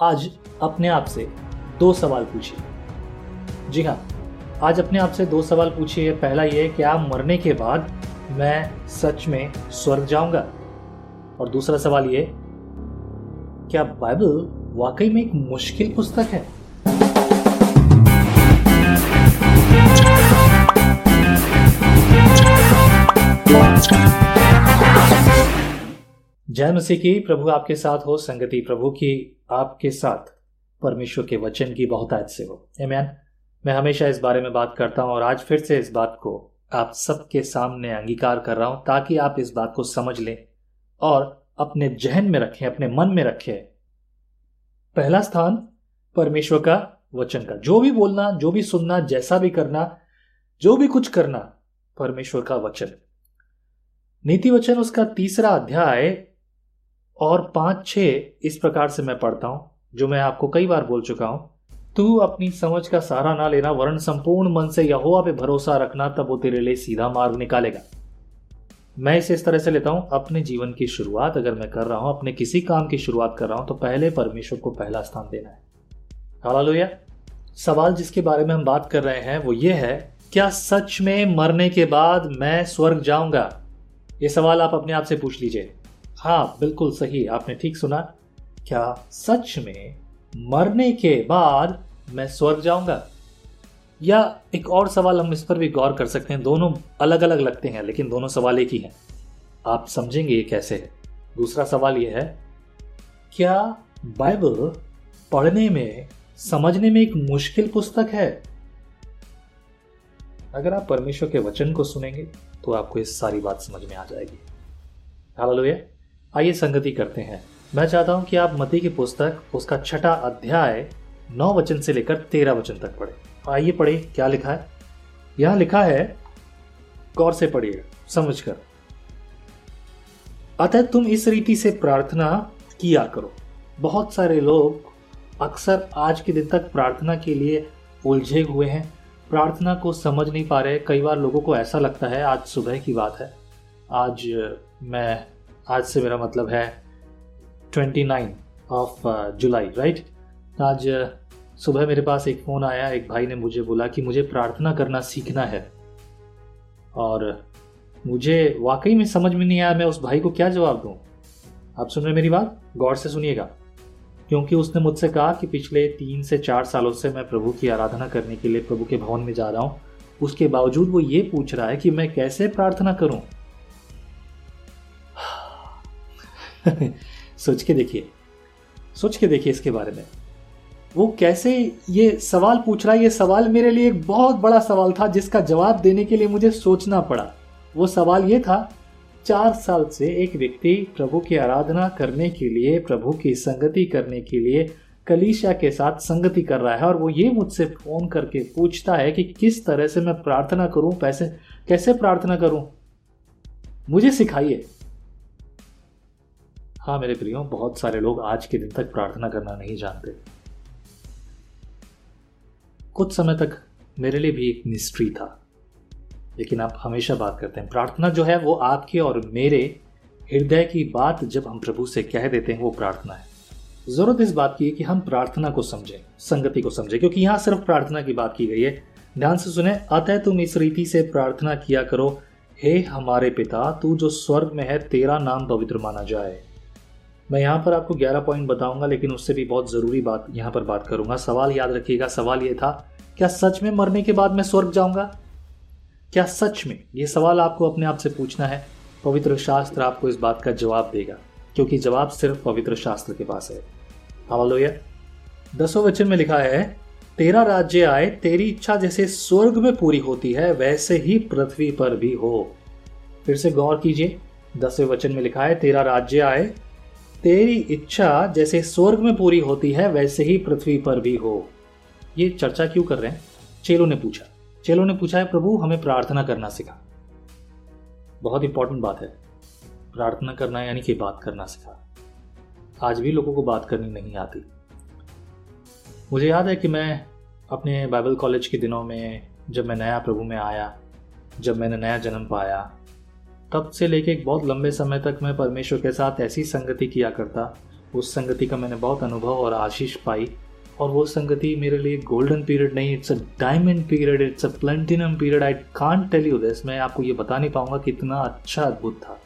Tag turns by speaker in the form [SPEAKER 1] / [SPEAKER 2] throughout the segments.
[SPEAKER 1] आज अपने आप से दो सवाल पूछिए। जी हाँ आज अपने आप से दो सवाल पूछिए। पहला ये क्या मरने के बाद मैं सच में स्वर्ग जाऊँगा? और दूसरा सवाल ये, क्या बाइबल वाकई में एक मुश्किल पुस्तक है। जय मसीह की, प्रभु आपके साथ हो, संगति प्रभु की आपके साथ। परमेश्वर के वचन की बहुत बहुतायत से हो। एमैन मैं हमेशा इस बारे में बात करता हूँ और आज फिर से इस बात को आप सबके सामने अंगीकार कर रहा हूँ ताकि आप इस बात को समझ लें और अपने जहन में रखें, अपने मन में रखें पहला स्थान परमेश्वर का वचन का। जो भी बोलना, जो भी सुनना, जैसा भी करना, जो भी कुछ करना, परमेश्वर का वचन। नीति वचन उसका तीसरा अध्याय और पाँच छ इस प्रकार से मैं पढ़ता हूँ, जो मैं आपको कई बार बोल चुका हूँ। तू अपनी समझ का सहारा ना लेना वर्ण संपूर्ण मन से यहोवा पे भरोसा रखना, तब वो तेरे लिए सीधा मार्ग निकालेगा। मैं इसे इस तरह से लेता हूँ, अपने जीवन की शुरुआत अगर मैं कर रहा हूँ, अपने किसी काम की शुरुआत कर रहा हूँ तो पहले परमेश्वर को पहला स्थान देना है। हालेलुया। सवाल जिसके बारे में हम बात कर रहे हैं, वो ये है, क्या सच में मरने के बाद मैं स्वर्ग जाऊँगा? ये सवाल आप अपने आप से पूछ लीजिए। हाँ बिल्कुल सही, आपने ठीक सुना। क्या सच में मरने के बाद मैं स्वर्ग जाऊँगा? या एक और सवाल हम इस पर भी गौर कर सकते हैं। दोनों अलग अलग लगते हैं, लेकिन दोनों सवाल एक ही हैं। आप समझेंगे ये कैसे है? दूसरा सवाल यह है, क्या बाइबल पढ़ने में, समझने में एक मुश्किल पुस्तक है? अगर आप परमेश्वर के वचन को सुनेंगे तो आपको इस सारी बात समझ में आ जाएगी। हालेलुया। आइए संगति करते हैं। मैं चाहता हूँ कि आप मती की पुस्तक, उसका छठा अध्याय, नौ वचन से लेकर तेरह वचन तक पढ़े। आइए पढ़े क्या लिखा है? यहाँ लिखा है, गौर से पढ़िए, समझकर। अतः तुम इस रीति से प्रार्थना किया करो। बहुत सारे लोग अक्सर आज के दिन तक प्रार्थना के लिए उलझे हुए हैं। प्रार्थना को समझ नहीं पा रहे। कई बार लोगों को ऐसा लगता है, आज सुबह की बात है। आज मैं, आज से मेरा मतलब है twenty nine of July right आज सुबह मेरे पास एक फ़ोन आया, एक भाई ने मुझे बोला कि मुझे प्रार्थना करना सीखना है। और मुझे वाकई में समझ में नहीं आया, मैं उस भाई को क्या जवाब दूँ? आप सुन रहे मेरी बात? गौर से सुनिएगा। क्योंकि उसने मुझसे कहा कि पिछले तीन से चार सालों से मैं प्रभु की आराधना करने के लिए प्रभु के भवन में जा रहा हूँ। उसके बावजूद वो ये पूछ रहा है कि मैं कैसे प्रार्थना करूँ? सोच के देखिए। सोच के देखिए इसके बारे में। वो कैसे ये सवाल पूछ रहा है? ये सवाल मेरे लिए एक बहुत बड़ा सवाल था जिसका जवाब देने के लिए मुझे सोचना पड़ा। वो सवाल ये था, चार साल से एक व्यक्ति प्रभु की आराधना करने के लिए, प्रभु की संगति करने के लिए कलीशा के साथ संगति कर रहा है और वो ये मुझसे फ़ोन करके पूछता है कि किस तरह से मैं प्रार्थना करूँ, पैसे कैसे प्रार्थना करूँ? मुझे सिखाइए। हाँ मेरे प्रियो, बहुत सारे लोग आज के दिन तक प्रार्थना करना नहीं जानते। कुछ समय तक मेरे लिए भी एक मिस्ट्री था। लेकिन आप हमेशा बात करते हैं। प्रार्थना जो है वो आपके और मेरे हृदय की बात जब हम प्रभु से कह देते हैं, वो प्रार्थना है। ज़रूरत इस बात की है कि हम प्रार्थना को समझें, संगति को समझें, क्योंकि यहाँ सिर्फ़ प्रार्थना की बात की गई है। ध्यान से सुने, अतः तुम इस रीति से प्रार्थना किया करो, हे हमारे पिता, तू जो स्वर्ग में है, तेरा नाम पवित्र माना जाए। मैं यहाँ पर आपको 11 पॉइंट बताऊँगा, लेकिन उससे भी बहुत ज़रूरी बात यहाँ पर बात करूँगा। सवाल याद रखिएगा, सवाल ये था, क्या सच में मरने के बाद मैं स्वर्ग जाऊँगा? क्या सच में? ये सवाल आपको अपने आप से पूछना है। पवित्र शास्त्र आपको इस बात का जवाब देगा, क्योंकि जवाब सिर्फ़ पवित्र शास्त्र के पास है। हवालोया दसों वचन में लिखा है, तेरा राज्य आए, तेरी इच्छा जैसे स्वर्ग में पूरी होती है, वैसे ही पृथ्वी पर भी हो। फिर से गौर कीजिए, दसवें वचन में लिखा है, तेरा राज्य आए तेरी इच्छा जैसे स्वर्ग में पूरी होती है, वैसे ही पृथ्वी पर भी हो। ये चर्चा क्यों कर रहे हैं? चेलो ने पूछा। चेलो ने पूछा है, प्रभु, हमें प्रार्थना करना सिखा। बहुत इंपॉर्टेंट बात है। प्रार्थना करना यानी कि बात करना सिखा। आज भी लोगों को बात करनी नहीं आती। मुझे याद है कि मैं अपने बाइबल कॉलेज के दिनों में, जब मैं नया प्रभु में आया, जब मैंने नया जन्म पाया तब से लेके एक बहुत लंबे समय तक मैं परमेश्वर के साथ ऐसी संगति किया करता। उस संगति का मैंने बहुत अनुभव और आशीष पाई। और वो संगति मेरे लिए गोल्डन पीरियड नहीं it's a diamond period it's a platinum period I can't tell you this मैं आपको ये बता नहीं पाऊँगा कि इतना अच्छा अद्भुत था।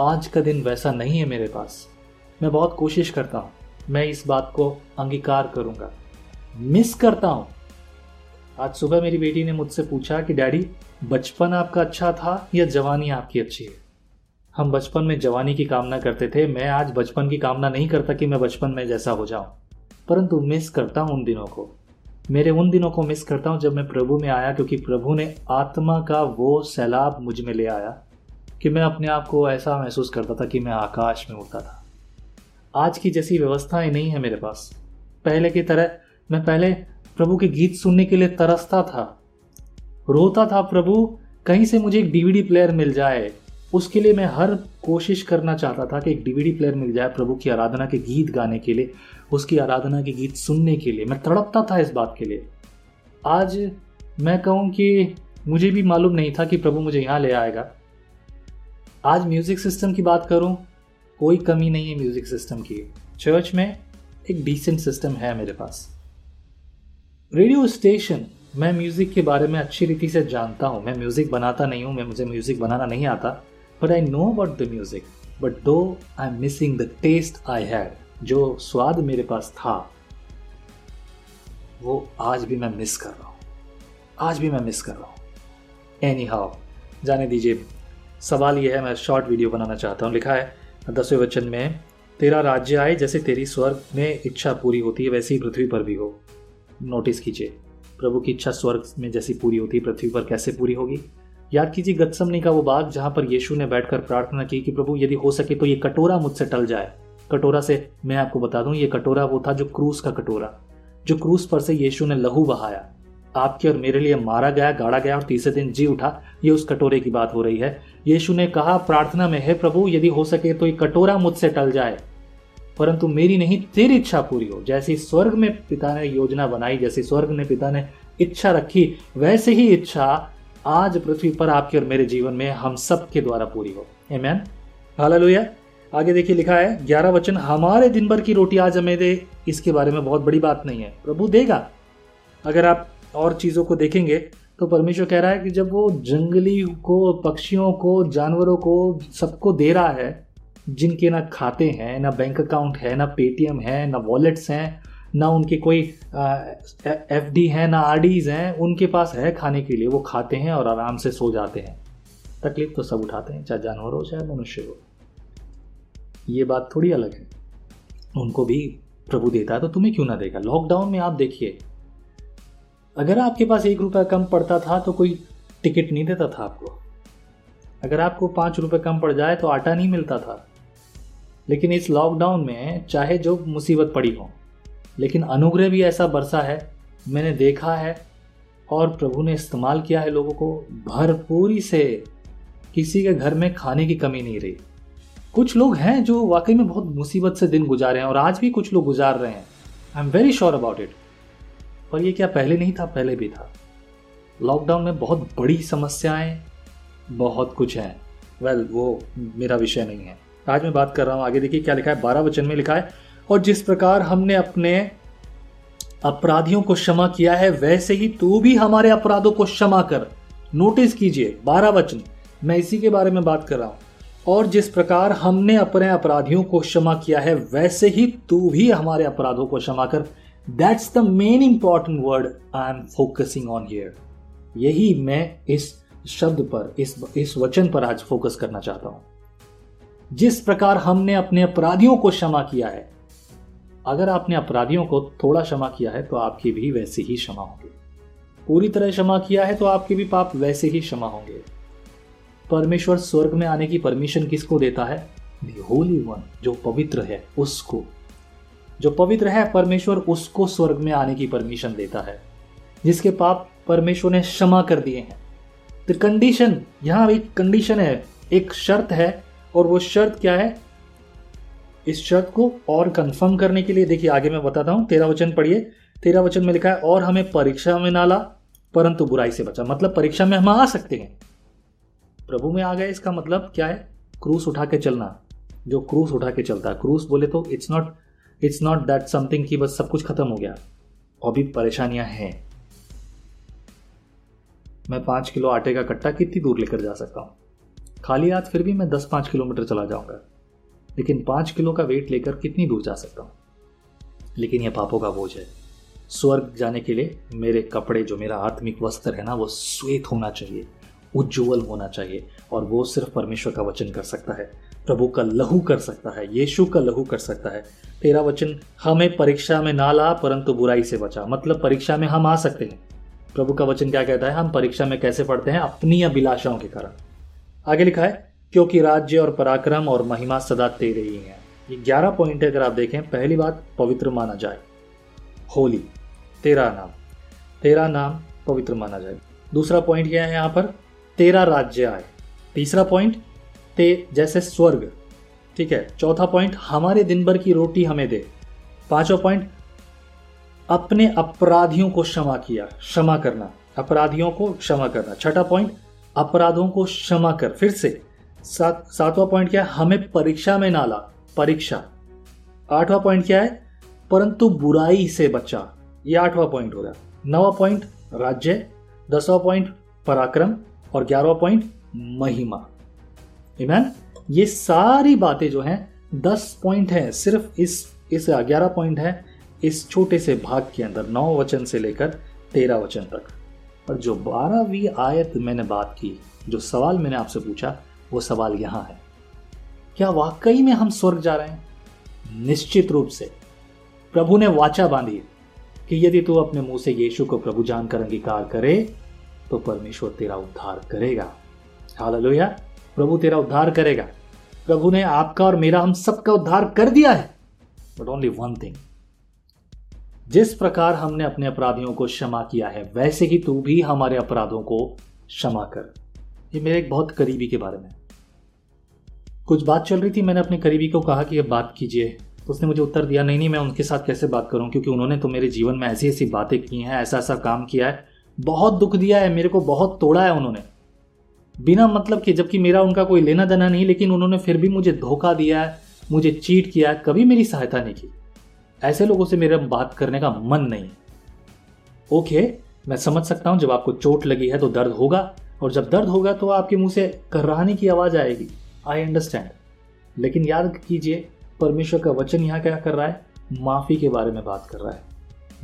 [SPEAKER 1] आज का दिन वैसा नहीं है मेरे पास। मैं बहुत कोशिश करता हूँ। मैं इस बात को अंगीकार करूँगा। मिस करता हूँ। आज सुबह मेरी बेटी ने मुझसे पूछा कि डैडी बचपन आपका अच्छा था या जवानी आपकी अच्छी है? हम बचपन में जवानी की कामना करते थे, मैं आज बचपन की कामना नहीं करता कि मैं बचपन में जैसा हो जाऊँ। परंतु मिस करता हूँ उन दिनों को। मेरे उन दिनों को मिस करता हूँ जब मैं प्रभु में आया, क्योंकि प्रभु ने आत्मा का वो सैलाब मुझमें ले आया कि मैं अपने आप को ऐसा महसूस करता था कि मैं आकाश में उड़ता था। आज की जैसी व्यवस्थाएँ नहीं है मेरे पास। पहले की तरह, मैं पहले प्रभु के गीत सुनने के लिए तरसता था रोता था, प्रभु, कहीं से मुझे एक डीवीडी प्लेयर मिल जाए। उसके लिए मैं हर कोशिश करना चाहता था कि एक डीवीडी प्लेयर मिल जाए प्रभु की आराधना के गीत गाने के लिए, उसकी आराधना के गीत सुनने के लिए। मैं तड़पता था इस बात के लिए। आज मैं कहूँ कि मुझे भी मालूम नहीं था कि प्रभु मुझे यहाँ ले आएगा। आज म्यूज़िक सिस्टम की बात करूँ, कोई कमी नहीं है म्यूज़िक सिस्टम की। चर्च में एक डिसेंट सिस्टम है मेरे पास। रेडियो स्टेशन मैं म्यूज़िक के बारे में अच्छी रीति से जानता हूँ। मैं म्यूज़िक बनाता नहीं हूँ, मैं मुझे म्यूज़िक बनाना नहीं आता। But I know about the music but though I am missing the taste I had जो स्वाद मेरे पास था, वो आज भी मैं मिस कर रहा हूँ। आज भी मैं मिस कर रहा हूँ। एनी हाउ जाने दीजिए। सवाल यह है, मैं शॉर्ट वीडियो बनाना चाहता हूँ। लिखा है, दसवें वचन में, तेरा राज्य आए जैसे तेरी स्वर्ग में इच्छा पूरी होती है, वैसे ही पृथ्वी पर भी हो। नोटिस कीजिए। प्रभु की इच्छा स्वर्ग में जैसी पूरी होती, पृथ्वी पर कैसे पूरी होगी? याद कीजिए गत्समनी का वो बाग जहाँ पर यीशु ने बैठकर प्रार्थना की कि प्रभु, यदि हो सके तो ये कटोरा मुझसे टल जाए। कटोरा से मैं आपको बता दूँ, ये कटोरा वो था जो क्रूस का कटोरा, जो क्रूस पर से यीशु ने लहू बहाया। आपके और मेरे लिए मारा गया, गाड़ा गया और तीसरे दिन जी उठा, ये उस कटोरे की बात हो रही है। यीशु ने कहा, प्रार्थना में है प्रभु, यदि हो सके तो ये कटोरा मुझसे टल जाए। परंतु मेरी नहीं, तेरी इच्छा पूरी हो। जैसी स्वर्ग में पिता ने योजना बनाई, जैसी स्वर्ग ने पिता ने इच्छा रखी, वैसे ही इच्छा आज पृथ्वी पर आपके और मेरे जीवन में हम सब के द्वारा पूरी हो। एमैन हालेलुया आगे देखिए लिखा है, ग्यारह वचन हमारे दिन भर की रोटी आज हमें दे। इसके बारे में बहुत बड़ी बात नहीं है। प्रभु देगा। अगर आप और चीज़ों को देखेंगे तो परमेश्वर कह रहा है कि जब वो जंगली को, पक्षियों को, जानवरों को सबको दे रहा है जिनके ना खाते हैं, ना बैंक अकाउंट है, ना पेटीएम है, ना वॉलेट्स हैं, ना उनके कोई एफ़ डी है, ना आर डीज हैं, उनके पास है खाने के लिए। वो खाते हैं और आराम से सो जाते हैं। तकलीफ़ तो सब उठाते हैं, चाहे जानवर हो, चाहे मनुष्य हो। ये बात थोड़ी अलग है। उनको भी प्रभु देता है तो तुम्हें क्यों ना देगा? लॉकडाउन में आप देखिए, अगर आपके पास एक रुपया कम पड़ता था तो कोई टिकट नहीं देता था आपको। अगर आपको पाँच रुपये कम पड़ जाए तो आटा नहीं मिलता था। लेकिन इस लॉकडाउन में चाहे जो मुसीबत पड़ी हो लेकिन अनुग्रह भी ऐसा बरसा है मैंने देखा है और प्रभु ने इस्तेमाल किया है लोगों को भरपूरी से। किसी के घर में खाने की कमी नहीं रही। कुछ लोग हैं जो वाकई में बहुत मुसीबत से दिन गुजारे हैं और आज भी कुछ लोग गुजार रहे हैं। I am very sure about it पर ये क्या पहले नहीं था? पहले भी था। लॉकडाउन में बहुत बड़ी समस्याएँ बहुत कुछ हैं। वेल well, वो मेरा विषय नहीं है। आज मैं बात कर रहा हूँ, आगे देखिए क्या लिखा है, बारह वचन में लिखा है, और जिस प्रकार हमने अपने अपराधियों को क्षमा किया है, वैसे ही तू भी हमारे अपराधों को क्षमा कर। नोटिस कीजिए, बारह वचन, मैं इसी के बारे में बात कर रहा हूँ। और जिस प्रकार हमने अपने अपराधियों को क्षमा किया है, वैसे ही तू भी हमारे अपराधों को क्षमा कर। That's the main important word I am focusing on here यही मैं इस शब्द पर, इस इस वचन पर आज फोकस करना चाहता हूँ। जिस प्रकार हमने अपने अपराधियों को क्षमा किया है। अगर आपने अपराधियों को थोड़ा क्षमा किया है तो आपकी भी वैसे ही क्षमा होंगे। पूरी तरह क्षमा किया है तो आपके भी पाप वैसे ही क्षमा होंगे। परमेश्वर स्वर्ग में आने की परमिशन किसको देता है? होली वन जो पवित्र है, उसको। जो पवित्र है, परमेश्वर उसको स्वर्ग में आने की परमिशन देता है, जिसके पाप परमेश्वर ने क्षमा कर दिए हैं। तो कंडीशन यहाँ एक कंडीशन है, एक शर्त है और वो शर्त क्या है? इस शर्त को और कंफर्म करने के लिए, देखिए, आगे मैं बताता हूँ। तेरा वचन पढ़िए। तेरा वचन में लिखा है, और हमें परीक्षा में ना ला परंतु बुराई से बचा। मतलब परीक्षा में हम आ सकते हैं। प्रभु में आ गए, इसका मतलब क्या है? क्रूस उठा के चलना। जो क्रूस उठा के चलता है, क्रूस बोले तो it's not it's not that something कि बस सब कुछ खत्म हो गया। और भी परेशानियाँ हैं। मैं पाँच किलो आटे का कट्टा कितनी दूर लेकर जा सकता हूँ? खाली हाथ फिर भी मैं दस पाँच किलोमीटर चला जाऊँगा। लेकिन पाँच किलो का वेट लेकर कितनी दूर जा सकता हूँ? लेकिन यह पापों का बोझ है। स्वर्ग जाने के लिए मेरे कपड़े, जो मेरा आत्मिक वस्त्र है ना, वो श्वेत होना चाहिए, उज्जवल होना चाहिए, और वो सिर्फ़ परमेश्वर का वचन कर सकता है, प्रभु का लहू कर सकता है, यीशु का लहू कर सकता है। तेरा वचन हमें परीक्षा में ना ला, परंतु बुराई से बचा। मतलब परीक्षा में हम आ सकते हैं। प्रभु का वचन क्या कहता है? हम परीक्षा में कैसे पढ़ते हैं? अपनी अभिलाषाओं के कारण। आगे लिखा है, क्योंकि राज्य और पराक्रम और महिमा सदा तेरे ही हैं। ये ग्यारह पॉइंट अगर आप देखें, पहली बात, पवित्र माना जाए। होली, तेरा नाम। तेरा नाम पवित्र माना जाए। दूसरा पॉइंट क्या है यहाँ पर? तेरा राज्य आए। तीसरा पॉइंट ते जैसे स्वर्ग। ठीक है? चौथा पॉइंट हमारे दिन भर की रोटी हमें दे। पांचवा पॉइंट अपने अपराधियों को क्षमा किया, क्षमा करना। अपराधियों को क्षमा करना। छठा पॉइंट अपराधों को क्षमा कर। फिर से, सात, सातवां पॉइंट क्या है? हमें परीक्षा में ना ला। परीक्षा। आठवां पॉइंट क्या है? परंतु बुराई से बचा। ये आठवां पॉइंट हो गया। नवा पॉइंट राज्य। दसवां पॉइंट पराक्रम। और ग्यारहवा पॉइंट महिमा। इमैन ये सारी बातें जो हैं, दस पॉइंट है, सिर्फ़ इस इस, ग्यारह पॉइंट है, इस छोटे से भाग के अंदर, नौ वचन से लेकर तेरह वचन तक। और जो बारहवीं आयत मैंने बात की, जो सवाल मैंने आपसे पूछा, वो सवाल यहाँ है। क्या वाकई में हम स्वर्ग जा रहे हैं? निश्चित रूप से। प्रभु ने वाचा बांधी कि यदि तू अपने मुँह से यीशु को प्रभु जानकर अंगीकार करे तो परमेश्वर तेरा उद्धार करेगा। हालेलुया। प्रभु तेरा उद्धार करेगा। प्रभु ने आपका और मेरा हम सबका उद्धार कर दिया है। बट ओनली वन थिंग जिस प्रकार हमने अपने अपराधियों को क्षमा किया है, वैसे ही तू भी हमारे अपराधों को क्षमा कर। ये मेरे एक बहुत करीबी के बारे में कुछ बात चल रही थी, मैंने अपने करीबी को कहा कि ये बात कीजिए। उसने मुझे उत्तर दिया, नहीं नहीं, मैं उनके साथ कैसे बात करूँ? क्योंकि उन्होंने तो मेरे जीवन में ऐसी ऐसी बातें की हैं ऐसा ऐसा काम किया है। बहुत दुख दिया है, मेरे को बहुत तोड़ा है उन्होंने। बिना मतलब कि, जबकि मेरा उनका कोई लेना देना नहीं, लेकिन उन्होंने फिर भी मुझे धोखा दिया है, मुझे चीट किया है, कभी मेरी सहायता नहीं की। ऐसे लोगों से मेरा बात करने का मन नहीं ओके, मैं समझ सकता हूँ जब आपको चोट लगी है तो दर्द होगा, और जब दर्द होगा तो आपके मुँह से कर्राने की आवाज़ आएगी। आई अंडरस्टैंड लेकिन याद कीजिए, परमेश्वर का वचन यहाँ क्या कर रहा है? माफ़ी के बारे में बात कर रहा है।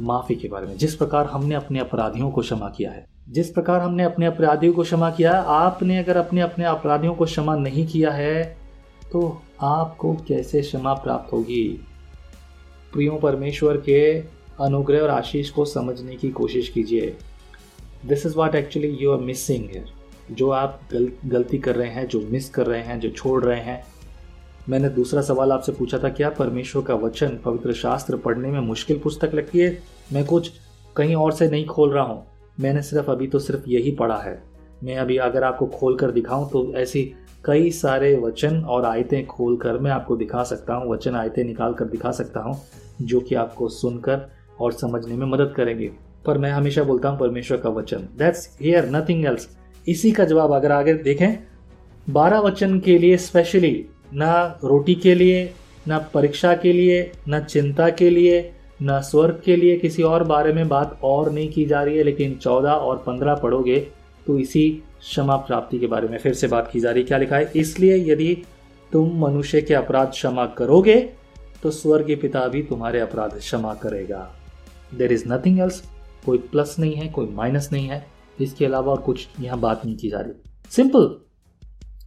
[SPEAKER 1] माफ़ी के बारे में। जिस प्रकार हमने अपने अपराधियों को क्षमा किया है, जिस प्रकार हमने अपने अपराधियों को क्षमा किया है, आपने अगर अपने अपने अपराधियों को क्षमा नहीं किया है तो आपको कैसे क्षमा प्राप्त होगी? प्रियो परमेश्वर के अनुग्रह और आशीष को समझने की कोशिश कीजिए। This is what actually you are missing here जो आप गल, गलती कर रहे हैं जो मिस कर रहे हैं जो छोड़ रहे हैं। मैंने दूसरा सवाल आपसे पूछा था क्या परमेश्वर का वचन पवित्र शास्त्र पढ़ने में मुश्किल पुस्तक लगती है? मैं कुछ कहीं और से नहीं खोल रहा हूँ। मैंने सिर्फ़ अभी तो सिर्फ़ यही पढ़ा है। मैं अभी अगर आपको खोल कर दिखाऊँ तो ऐसी कई सारे वचन और आयतें खोल कर मैं आपको दिखा सकता हूँ, वचन आयतें निकाल कर दिखा सकता हूँ, जो कि आपको सुनकर और समझने में मदद करेंगे। पर मैं हमेशा बोलता हूँ, परमेश्वर का वचन। दैट्स हेयर नथिंग एल्स इसी का जवाब अगर आगे देखें, बारह वचन के लिए स्पेशली ना रोटी के लिए, ना परीक्षा के लिए, ना चिंता के लिए, न स्वर्ग के लिए किसी और बारे में बात और नहीं की जा रही है, लेकिन चौदह और पंद्रह पढ़ोगे तो इसी क्षमा प्राप्ति के बारे में फिर से बात की जा रही क्या लिखा है? इसलिए यदि तुम मनुष्य के अपराध क्षमा करोगे तो स्वर्गीय पिता भी तुम्हारे अपराध क्षमा करेगा। देर इज़ नथिंग एल्स कोई प्लस नहीं है, कोई माइनस नहीं है। इसके अलावा और कुछ यहाँ बात नहीं की जा रही। सिंपल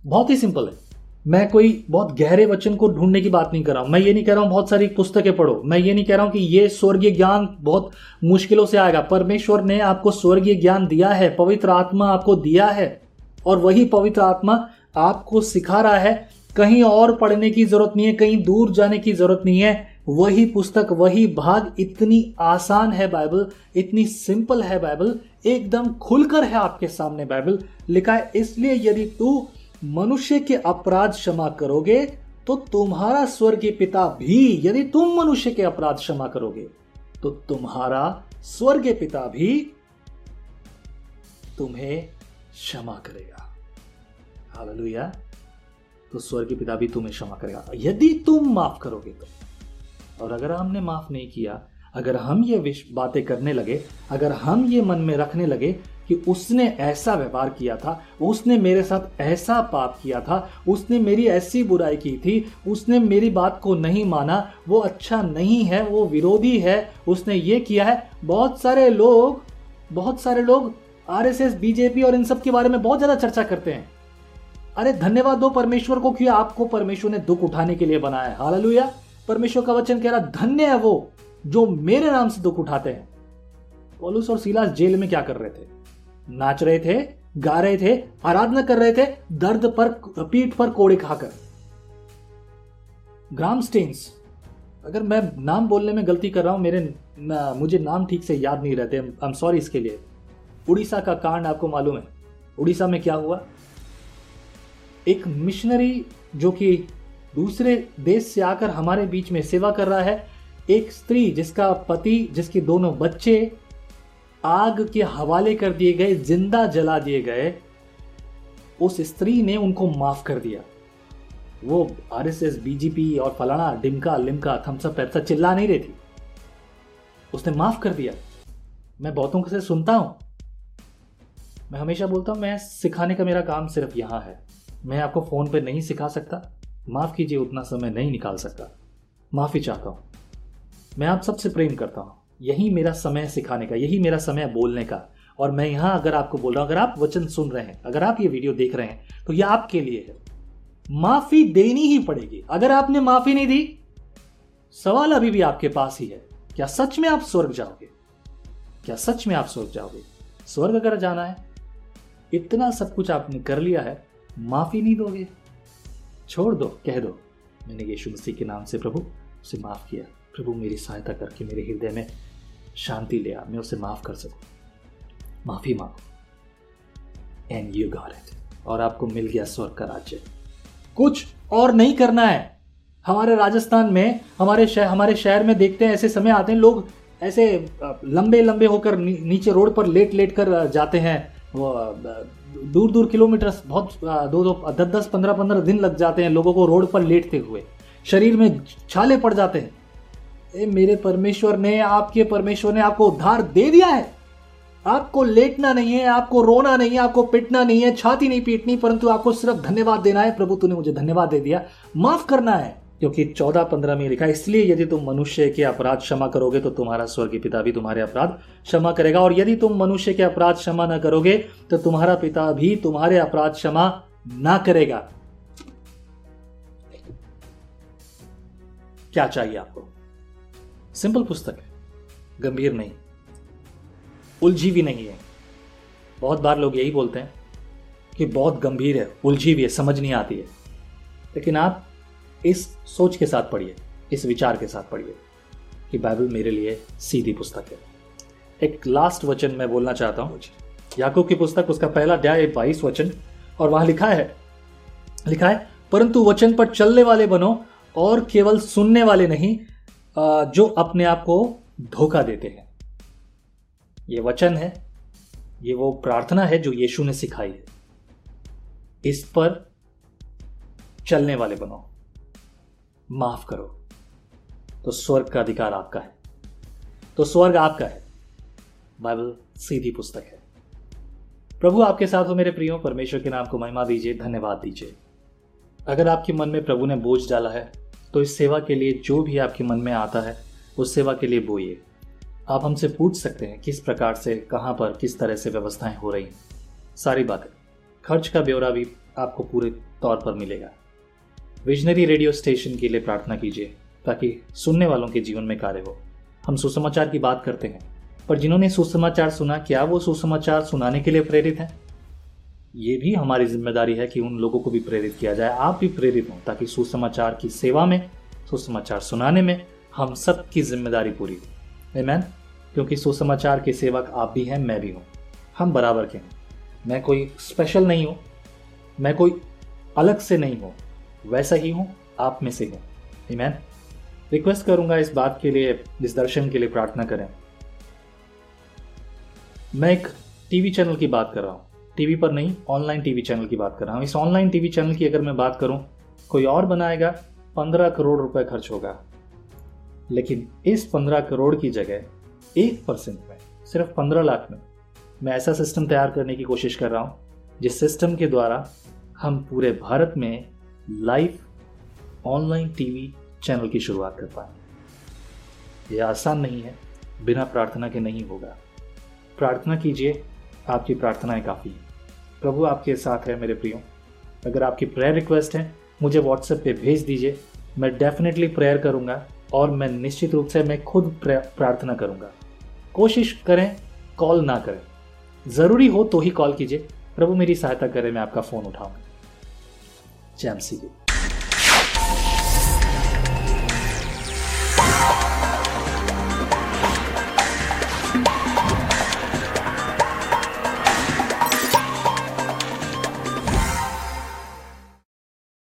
[SPEAKER 1] बहुत ही सिंपल है। मैं कोई बहुत गहरे वचन को ढूँढने की बात नहीं कर रहा हूँ। मैं ये नहीं कह रहा हूँ बहुत सारी पुस्तकें पढ़ो। मैं ये नहीं कह रहा हूँ कि ये स्वर्गीय ज्ञान बहुत मुश्किलों से आएगा। परमेश्वर ने आपको स्वर्गीय ज्ञान दिया है, पवित्र आत्मा आपको दिया है, और वही पवित्र आत्मा आपको सिखा रहा है। कहीं और पढ़ने की ज़रूरत नहीं है, कहीं दूर जाने की ज़रूरत नहीं है। वही पुस्तक, वही भाग इतनी आसान है बाइबल, इतनी सिंपल है बाइबल, एकदम खुलकर है आपके सामने बाइबल। लिखा है, इसलिए यदि तू मनुष्य के अपराध क्षमा करोगे तो तुम्हारा स्वर्गीय पिता भी, यदि तुम मनुष्य के अपराध क्षमा करोगे तो तुम्हारा स्वर्ग पिता भी तुम्हें क्षमा करेगा। हालेलुया। तो स्वर्ग पिता भी तुम्हें क्षमा करेगा। यदि तुम माफ़ करोगे तो। और अगर हमने माफ़ नहीं किया, अगर हम ये बातें करने लगे, अगर हम ये मन में रखने लगे कि उसने ऐसा व्यवहार किया था, उसने मेरे साथ ऐसा पाप किया था, उसने मेरी ऐसी बुराई की थी, उसने मेरी बात को नहीं माना, वो अच्छा नहीं है, वो विरोधी है, उसने ये किया है। बहुत सारे लोग, बहुत सारे लोग आरएसएस, बीजेपी और इन सब के बारे में बहुत ज़्यादा चर्चा करते हैं। अरे धन्यवाद दो परमेश्वर को कि आपको परमेश्वर ने दुख उठाने के लिए बनाया है। हालेलुया। परमेश्वर का वचन कह रहा, धन्य है वो जो मेरे नाम से दुख उठाते हैं। पोलूस और सीलास जेल में क्या कर रहे थे? नाच रहे थे गा रहे थे आराधना कर रहे थे दर्द पर पीठ पर कोड़े खाकर। ग्राम स्टेन्स अगर मैं नाम बोलने में गलती कर रहा हूँ मेरे ना, मुझे नाम ठीक से याद नहीं रहते आई एम सॉरी इसके लिए। उड़ीसा का कांड आपको मालूम है। उड़ीसा में क्या हुआ? एक मिशनरी जो कि दूसरे देश से आकर हमारे बीच में सेवा कर रहा है एक स्त्री जिसका पति जिसके दोनों बच्चे आग के हवाले कर दिए गए, ज़िंदा जला दिए गए, उस स्त्री ने उनको माफ़ कर दिया। वो आरएसएस, बीजेपी और फलाना डिमका, लिमका, थम्सअप पैप्सा चिल्ला नहीं रही थी। उसने माफ़ कर दिया। मैं बहुतों से सुनता हूँ। मैं हमेशा बोलता हूँ, मैं सिखाने का मेरा काम सिर्फ़ यहाँ है। मैं आपको फ़ोन पे नहीं सिखा सकता। माफ़ कीजिए, उतना समय नहीं निकाल सकता। माफ़ी चाहता हूँ। मैं आप सबसे प्रेम करता हूँ। यही मेरा समय सिखाने का, यही मेरा समय बोलने का। और मैं यहाँ अगर आपको बोल रहा हूँ, अगर आप वचन सुन रहे हैं, अगर आप ये वीडियो देख रहे हैं तो यह आपके लिए है। माफ़ी देनी ही पड़ेगी। अगर आपने माफ़ी नहीं दी, सवाल अभी भी आपके पास ही है। क्या सच में आप स्वर्ग जाओगे? क्या सच में आप स्वर्ग जाओगे? स्वर्ग अगर जाना है, इतना सब कुछ आपने कर लिया है, माफ़ी नहीं दोगे। छोड़ दो, कह दो, मैंने यीशु मसीह के नाम से प्रभु उसे माफ़ किया। प्रभु मेरी सहायता करके मेरे हृदय में शांति ले आ। मैं उसे माफ़ कर सकूँ। माफ़ी मांगो। एंड यू इट और आपको मिल गया स्वर्ग का राज्य। कुछ और नहीं करना है। हमारे राजस्थान में, हमारे शहर हमारे शहर में देखते हैं, ऐसे समय आते हैं, लोग ऐसे लंबे लंबे होकर नीचे रोड पर लेट लेट कर जाते हैं। दूर दूर किलोमीटर बहुत दो दो, दस दस, पंद्रह पंद्रह दिन लग जाते हैं लोगों को रोड पर लेटते हुए। शरीर में छाले पड़ जाते हैं। ए, मेरे परमेश्वर ने, आपके परमेश्वर ने आपको उद्धार दे दिया है। आपको लेटना नहीं है, आपको रोना नहीं है, आपको पिटना नहीं है, छाती नहीं पीटनी, परंतु आपको सिर्फ़ धन्यवाद देना है, प्रभु तूने मुझे धन्यवाद दे दिया। माफ़ करना है, क्योंकि चौदह पंद्रह में लिखा इसलिए यदि तुम मनुष्य के अपराध क्षमा करोगे तो तुम्हारा स्वर्गीय पिता भी तुम्हारे अपराध क्षमा करेगा, और यदि तुम मनुष्य के अपराध क्षमा न करोगे तो तुम्हारा पिता भी तुम्हारे अपराध क्षमा ना करेगा। क्या चाहिए आपको? सिंपल पुस्तक है। गंभीर नहीं। उलझी भी नहीं है। बहुत बार लोग यही बोलते हैं कि बहुत गंभीर है, उलझी भी है, समझ नहीं आती है। लेकिन आप इस सोच के साथ पढ़िए, इस विचार के साथ पढ़िए कि बाइबल मेरे लिए सीधी पुस्तक है। एक लास्ट वचन मैं बोलना चाहता हूँ। याकूब की पुस्तक, उसका पहला अध्याय, बाईस वचन, और वहाँ लिखा है लिखा है, परंतु वचन पर चलने वाले बनो और केवल सुनने वाले नहीं जो अपने आप को धोखा देते हैं। ये वचन है, ये वो प्रार्थना है जो यीशु ने सिखाई है। इस पर चलने वाले बनो। माफ़ करो। तो स्वर्ग का अधिकार आपका है। तो स्वर्ग आपका है। बाइबल सीधी पुस्तक है। प्रभु आपके साथ हो मेरे प्रियो, परमेश्वर के नाम को महिमा दीजिए, धन्यवाद दीजिए। अगर आपके मन में प्रभु ने बोझ डाला है तो इस सेवा के लिए जो भी आपके मन में आता है, उस सेवा के लिए बोइए। आप हमसे पूछ सकते हैं किस प्रकार से, कहाँ पर, किस तरह से व्यवस्थाएँ हो रही सारी बातें। खर्च का ब्यौरा भी आपको पूरे तौर पर मिलेगा। विजनरी रेडियो स्टेशन के लिए प्रार्थना कीजिए, ताकि सुनने वालों के जीवन में कार्य हो। हम सुसमाचार की बात करते हैं, पर जिन्होंने सुसमाचार सुना, क्या वो सुसमाचार सुनाने के लिए प्रेरित हैं? ये भी हमारी ज़िम्मेदारी है कि उन लोगों को भी प्रेरित किया जाए। आप भी प्रेरित हों ताकि सुसमाचार की सेवा में, सुसमाचार सुनाने में हम सब की ज़िम्मेदारी पूरी हो। मैन क्योंकि सुसमाचार के सेवक आप भी हैं, मैं भी हूँ। हम बराबर के हैं। मैं कोई स्पेशल नहीं हूँ। मैं कोई अलग से नहीं हूँ। वैसा ही हूँ, आप में से हूँ। मैन रिक्वेस्ट करूँगा इस बात के लिए, इस दर्शन के लिए प्रार्थना करें। मैं एक टीवी चैनल की बात कर रहा हूँ। टीवी पर नहीं ऑनलाइन टीवी चैनल की बात कर रहा हूँ। इस ऑनलाइन टीवी चैनल की अगर मैं बात करूँ, कोई और बनाएगा, पंद्रह करोड़ रुपए खर्च होगा। लेकिन इस पंद्रह करोड़ की जगह एक परसेंट में, सिर्फ़ पंद्रह लाख में, मैं ऐसा सिस्टम तैयार करने की कोशिश कर रहा हूँ, जिस सिस्टम के द्वारा हम पूरे भारत में लाइव ऑनलाइन टीवी चैनल की शुरुआत कर पाए यह आसान नहीं है, बिना प्रार्थना के नहीं होगा। प्रार्थना कीजिए आपकी प्रार्थनाएँ काफ़ी है। प्रभु आपके साथ है मेरे प्रियो। अगर आपकी प्रेयर रिक्वेस्ट है, मुझे व्हाट्सएप पे भेज दीजिए। मैं डेफिनेटली प्रेयर करूँगा और मैं निश्चित रूप से मैं खुद प्रार्थना करूँगा। कोशिश करें कॉल ना करें। ज़रूरी हो तो ही कॉल कीजिए। प्रभु मेरी सहायता करें, मैं आपका फ़ोन उठाऊँगा। जैम सी